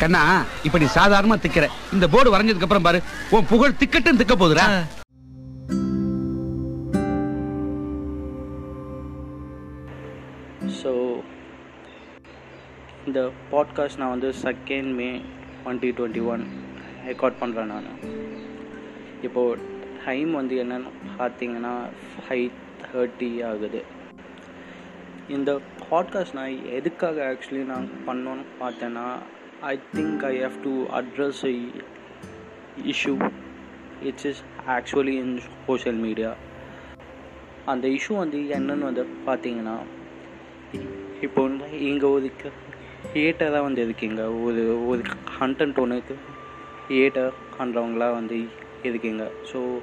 கண்ணா இப்ப நீ சாதாரணமா திக்கிற. இந்த போர்டு வரைஞ்சதுக்கு அப்புறம் பாரு உன் புகழ் திக்கட்டும் திக்க போகுதுடா. ஸோ இந்த பாட்காஸ்ட் நான் வந்து second May twenty twenty one record பண்ணுறேன் நான். இப்போது டைம் வந்து என்னென்னு பார்த்தீங்கன்னா ஃபைவ் தேர்ட்டி ஆகுது. இந்த பாட்காஸ்ட் நான் எதுக்காக ஆக்சுவலி நான் பண்ணோன்னு பார்த்தேன்னா I think I have to address issue it's is actually in social media அந்த இஷ்யூ வந்து என்னன்னு வந்து பார்த்தீங்கன்னா இப்போ வந்து இங்கே ஒரு ஹியேட்டராக வந்து இருக்கீங்க ஒரு ஒரு கண்டென்ட் ஒன்றுக்கு ஹியேட்டர் பண்ணுறவங்களாம் வந்து இருக்கீங்க. ஸோ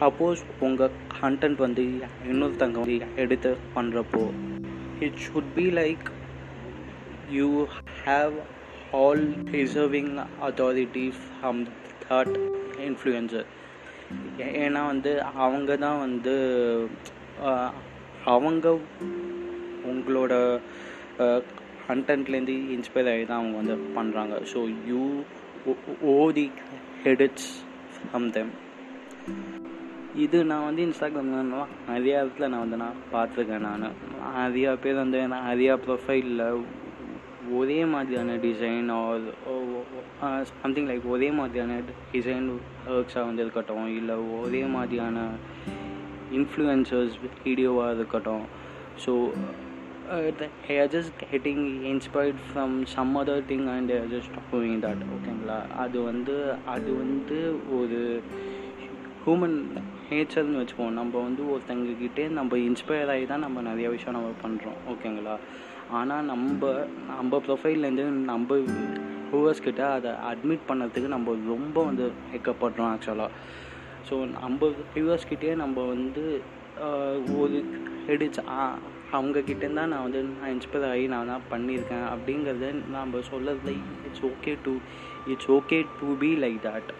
சப்போஸ் உங்கள் கண்டென்ட் வந்து இன்னொருத்தங்க வந்து எடுத்து பண்ணுறப்போ it should be like you have all reserving authority from that influencer ஏன்னா வந்து அவங்க தான் வந்து அவங்க உங்களோட கண்டென்ட்லேருந்து இன்ஸ்பயர் ஆகி தான் அவங்க வந்து பண்ணுறாங்க so you owe the edits from them இது நான் வந்து இன்ஸ்டாகிராம் நிறையா இடத்துல நான் வந்து நான் பார்த்துருக்கேன் நான். நிறையா பேர் வந்து நிறையா ப்ரொஃபைலில் ஒரே மாதிரியான டிசைன் ஆர் சம்திங் லைக் ஒரே மாதிரியான டிசைன் ஒர்க்ஸாக வந்து இருக்கட்டும் இல்லை ஒரே மாதிரியான இன்ஃப்ளூயன்சர்ஸ் வீடியோவாக இருக்கட்டும். So they are just getting inspired from some other thing and they are just doing ஓகேங்களா அது வந்து அது வந்து ஒரு ஹியூமன் நேச்சர்னு வச்சுப்போம் நம்ம வந்து ஒருத்தங்கக்கிட்டே நம்ம இன்ஸ்பயர் ஆகி தான் நம்ம நிறைய விஷயம் நம்ம பண்ணுறோம் ஓகேங்களா ஆனால் நம்ம நம்ம ப்ரொஃபைல்லேருந்து நம்ம வியூவர்ஸ் கிட்டே அதை அட்மிட் பண்ணுறதுக்கு நம்ம ரொம்ப வந்து ஏக்கப்படுறோம் ஆக்சுவலாக ஸோ நம்ம வியூவர்ஸ்கிட்டே நம்ம வந்து ஒரு எடிட்ஸ் அவங்கக்கிட்டேருந்து தான் நான் வந்து நான் இன்ஸ்பயர் ஆகி நான் தான் பண்ணியிருக்கேன் அப்படிங்கிறத நம்ம சொல்லல it's okay to it's okay to be like that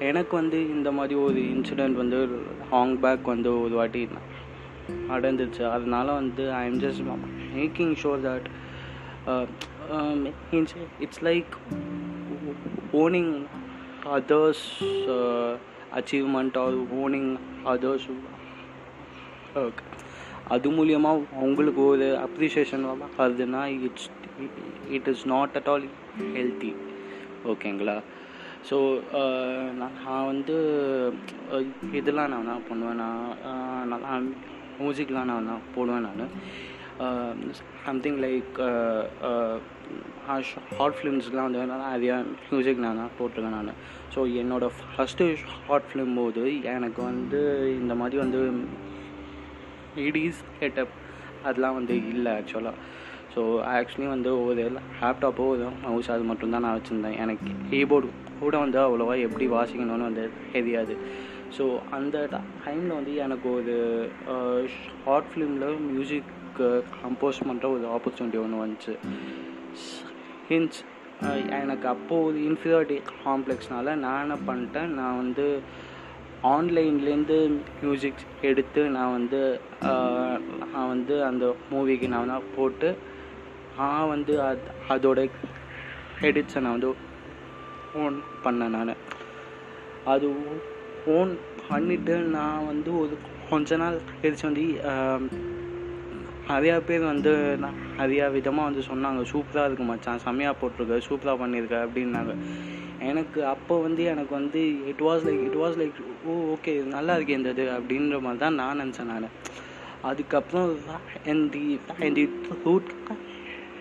எனக்கு வந்து இந்த மாதிரி ஒரு இன்சிடெண்ட் வந்து ஹாங் பேக் வந்து ஒரு வாட்டி நடந்துச்சு அதனால வந்து I am just making sure that means it's like owning others achievement or owning others அது மூலியமாக அவங்களுக்கு ஒரு அப்ரிசியேஷன் வருதுன்னா it's it is not at all healthy ஓகேங்களா ஸோ நான் வந்து uh, இதெல்லாம் நான் என்ன பண்ணுவேன் uh, நான் நல்லா மியூசிக்லாம் நான் தான் போடுவேன் நான். சம்திங் லைக் ஷார்ட் ஃபிலிம்ஸ்லாம் வந்து நான் நிறையா மியூசிக் நான் தான் போட்டிருக்கேன் நான். ஸோ என்னோடய ஃபஸ்ட்டு ஷார்ட் ஃபிலிம் போது எனக்கு வந்து இந்த மாதிரி வந்து இடிஸ் ஹெட்டப் அதெல்லாம் வந்து இல்லை ஆக்சுவலாக ஸோ ஆக்சுவலி வந்து ஒரு லேப்டாப்போ ஒரு மவுஸ் அது மட்டும்தான் நான் வச்சுருந்தேன். எனக்கு கீபோர்டு கூட வந்து அவ்வளோவா எப்படி வாசிக்கணும்னு வந்து தெரியாது. ஸோ அந்த டைமில் வந்து எனக்கு ஒரு ஷார்ட் ஃபிலிமில் மியூசிக் கம்போஸ் பண்ணுற ஒரு ஆப்பர்ச்சுனிட்டி ஒன்று வந்துச்சு. ஹின்ஸ் எனக்கு அப்போது ஒரு இன்ஃபீரியாரிட்டி காம்ப்ளெக்ஸ்னால நான் என்ன பண்ணிட்டேன் நான் வந்து ஆன்லைன்லேருந்து மியூசிக் எடுத்து நான் வந்து நான் வந்து அந்த மூவிக்கு நான் தான் போட்டு நான் வந்து அது அதோட எடிட்ஸை நான் வந்து ஓன் பண்ணேன் நான். அது ஓன் பண்ணிவிட்டு நான் வந்து ஒரு கொஞ்ச நாள் கழிச்சு வந்து நிறையா பேர் வந்து நான் நிறையா விதமாக வந்து சொன்னாங்க. சூப்பராக இருக்கு மச்சான். செம்மையாக போட்டிருக்க. சூப்பராக பண்ணியிருக்க அப்படின்னாங்க. எனக்கு அப்போ வந்து எனக்கு வந்து it was like it was like oh okay நல்லா இருக்கே இந்த இது அப்படின்ற மாதிரி தான் நான் நினச்சேன் நான். அதுக்கப்புறம் and the and the root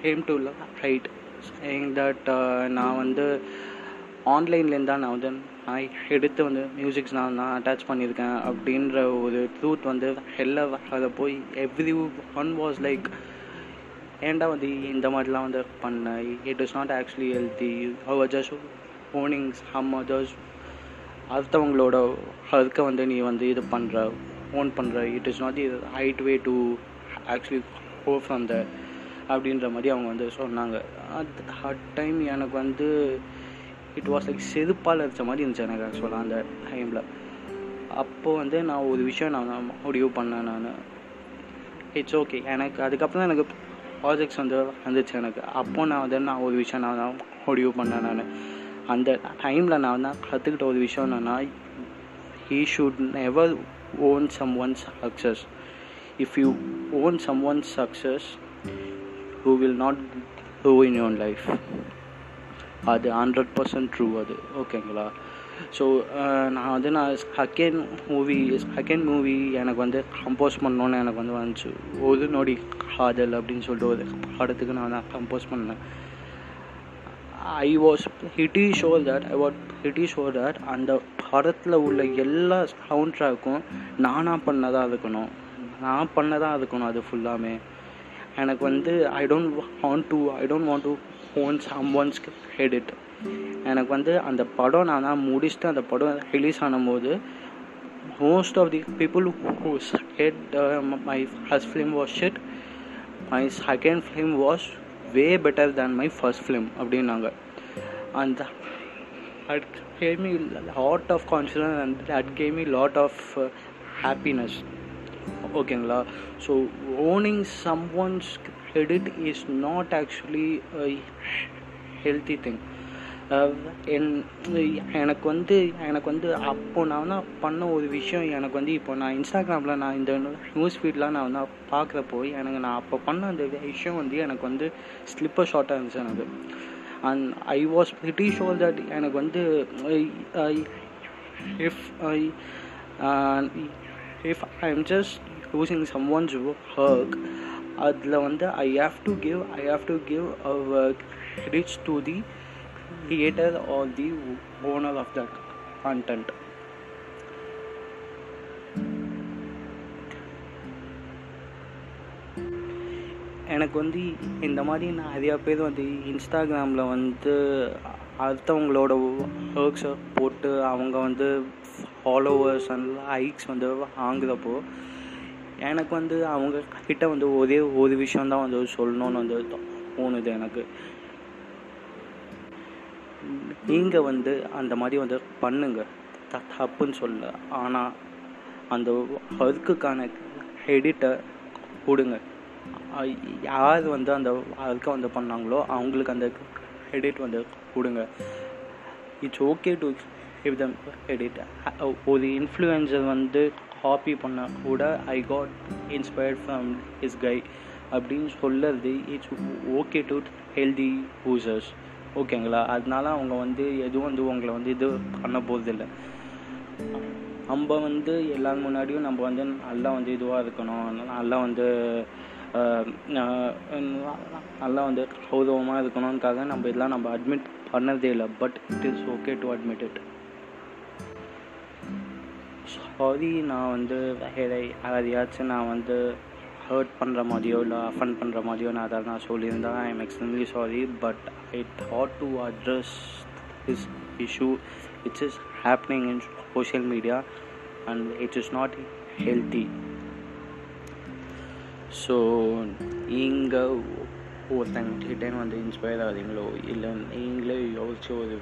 aim to write saying that நான் வந்து ஆன்லைன்லேருந்து தான் நான் வந்து நான் எடுத்து வந்து மியூசிக்ஸ் நான் நான் அட்டாச் பண்ணியிருக்கேன் அப்படின்ற ஒரு ட்ரூத் வந்து ஹெல்ல அதை போய் எவ்ரி ஒன் வாஸ் லைக் ஏன்டா வந்து இந்த மாதிரிலாம் வந்து பண்ண? It is not actually healthy or just owning some others அடுத்தவங்களோட அதுக்க வந்து நீ வந்து இது பண்ணுற ஓன் பண்ணுற இட் இஸ் நாட் இது ஹைட் வே டு ஆக்சுவலி ஹோ ஃப்ரம் த அப்படின்ற மாதிரி அவங்க வந்து சொன்னாங்க. அட் அட் டைம் எனக்கு வந்து இட் வாஸ் லைக் செருப்பால் அடித்த மாதிரி இருந்துச்சு எனக்கு ஆக்சுவலாக அந்த டைமில் அப்போது வந்து நான் ஒரு விஷயம் நான் முடிவு பண்ணேன் நான். இட்ஸ் ஓகே எனக்கு அதுக்கப்புறம் எனக்கு ப்ராஜெக்ட்ஸ் வந்து வந்துச்சு எனக்கு. அப்போ நான் வந்து நான் ஒரு விஷயம் நான் தான் முடிவு பண்ணேன் நான். அந்த டைமில் நான் வந்து கற்றுக்கிட்ட ஒரு விஷயம் என்னென்னா he should never own someone success if you own someone success who will not do in your life அது ஹண்ட்ரட் பர்சன்ட் ட்ரூ அது. ஓகேங்களா ஸோ uh, நான் வந்து நான் ஹக்கேன் மூவி ஹக்கேன் மூவி எனக்கு வந்து கம்போஸ் பண்ணோன்னு எனக்கு வந்து வந்துச்சு. ஒரு நொடி காதல் அப்படின்னு சொல்லிட்டு ஒரு படத்துக்கு நான் வந்து கம்போஸ் பண்ணேன். I was ஹிட்டி show that I what ஹிட்டி show that அந்த படத்தில் உள்ள எல்லா சவுண்ட் ட்ராக்கும் நானாக பண்ணதாக இருக்கணும் நான் பண்ணதாக இருக்கணும் அது ஃபுல்லாமே எனக்கு வந்து I don't want to I don't want to own someone's credit எனக்கு வந்து அந்த படம் நான் தான் முடிச்சுட்டு அந்த படம் release ஆனும்போது most of the people who said my first film was shit my second film was way better than my first film அப்படின்னாங்க. அந்த that gave me lot of confidence and that gave me lot of uh, happiness. ஓகேங்களா? So owning someone's credit is not actually healthy thing என் எனக்கு வந்து எனக்கு வந்து அப்போ நான் வந்து பண்ண ஒரு விஷயம் எனக்கு வந்து இப்போ நான் இன்ஸ்டாகிராமில் நான் இந்த நியூஸ் ஃபீட்லாம் நான் வந்து பார்க்குறப்போ எனக்கு நான் அப்போ பண்ண அந்த விஷயம் வந்து எனக்கு வந்து ஸ்லிப்பர் ஷார்ட்டாக இருந்துச்சு எனக்கு. And I was pretty sure that எனக்கு வந்து if I if I am just using someone's work அதில் வந்து I have to give I have to give reach to the creator or the owner of the content. எனக்கு வந்து இந்த மாதிரி நிறையா பேர் வந்து இன்ஸ்டாகிராமில் வந்து அடுத்தவங்களோட ஒர்க்ஸை போட்டு அவங்க வந்து ஃபாலோவர்ஸ் அண்ட் லைக்ஸ் வந்து வாங்குறப்போ எனக்கு வந்து அவங்க கிட்ட வந்து ஒரே ஒரு விஷயந்தான் வந்து சொல்லணும்னு வந்து தோணுது எனக்கு. நீங்கள் வந்து அந்த மாதிரி வந்து பண்ணுங்க. த தப்புன்னு சொல்ல ஆனால் அந்த ஒர்க்குக்கான ஹெடிட்டை கொடுங்க. யார் வந்து அந்த ஒர்க்கை வந்து பண்ணாங்களோ அவங்களுக்கு அந்த ஹெடிட் வந்து கொடுங்க. It's okay to give them edit ஒரு இன்ஃப்ளூயன்சர் வந்து ஹாப்பி பண்ண கூட I got inspired from is guy அப்படின்னு சொல்லுறது it's okay to healthy users ஓகேங்களா அதனால அவங்க வந்து எதுவும் வந்து உங்களை வந்து இது பண்ண போகிறதில்ல நம்ம வந்து எல்லாரும் முன்னாடியும் நம்ம வந்து நல்லா வந்து இதுவாக இருக்கணும். நல்லா வந்து நல்லா வந்து கௌரவமாக இருக்கணும்னுக்காக நம்ம இதெல்லாம் நம்ம அட்மிட் பண்ணதே இல்லை. But it is okay to admit it sorry நான் வந்து வேலை யாரையாச்சும் நான் வந்து ஹர்ட் பண்ணுற மாதிரியோ இல்லை அஃபன் பண்ணுற மாதிரியோ நான் அதை நான் சொல்லியிருந்தேன் I am extremely sorry but I thought to address this issue it's is happening in social media and it is not healthy so நீங்கள் ஒருத்தங்கிட்டேன்னு வந்து இன்ஸ்பயர் ஆகிறீங்களோ இல்லை நீங்களே யோசிச்சு ஒரு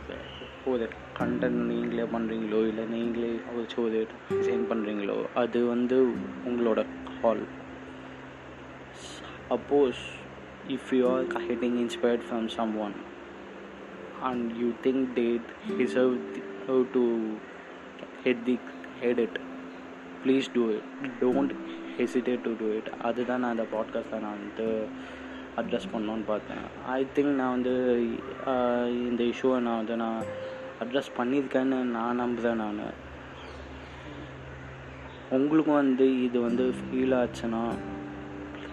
ஒரு கண்டென்ட் நீங்களே பண்ணுறீங்களோ இல்லை நீங்களே யோசிச்சு ஒரு டிசைன் பண்ணுறீங்களோ அது வந்து உங்களோட call you are getting inspired from someone and you think think deserve to head the head it please do it don't hesitate to do it அதுதான் நான் அந்த பாட்காஸ்ட்டை நான் வந்து அட்ரஸ் பண்ணோன்னு பார்த்தேன். ஐ திங்க் நான் வந்து uh, இந்த இஷ்யூவை நான் வந்து நான் அட்ரஸ் பண்ணியிருக்கேன்னு நான் நம்புகிறேன் நான் உங்களுக்கும் வந்து இது வந்து ஃபீல் ஆச்சுன்னா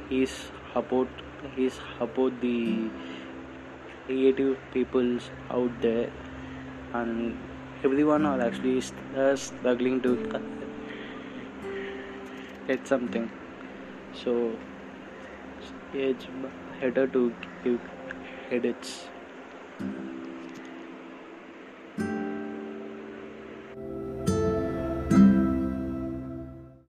please support please support the creative peoples out there and everyone are actually st- struggling to get something so it's better to give credits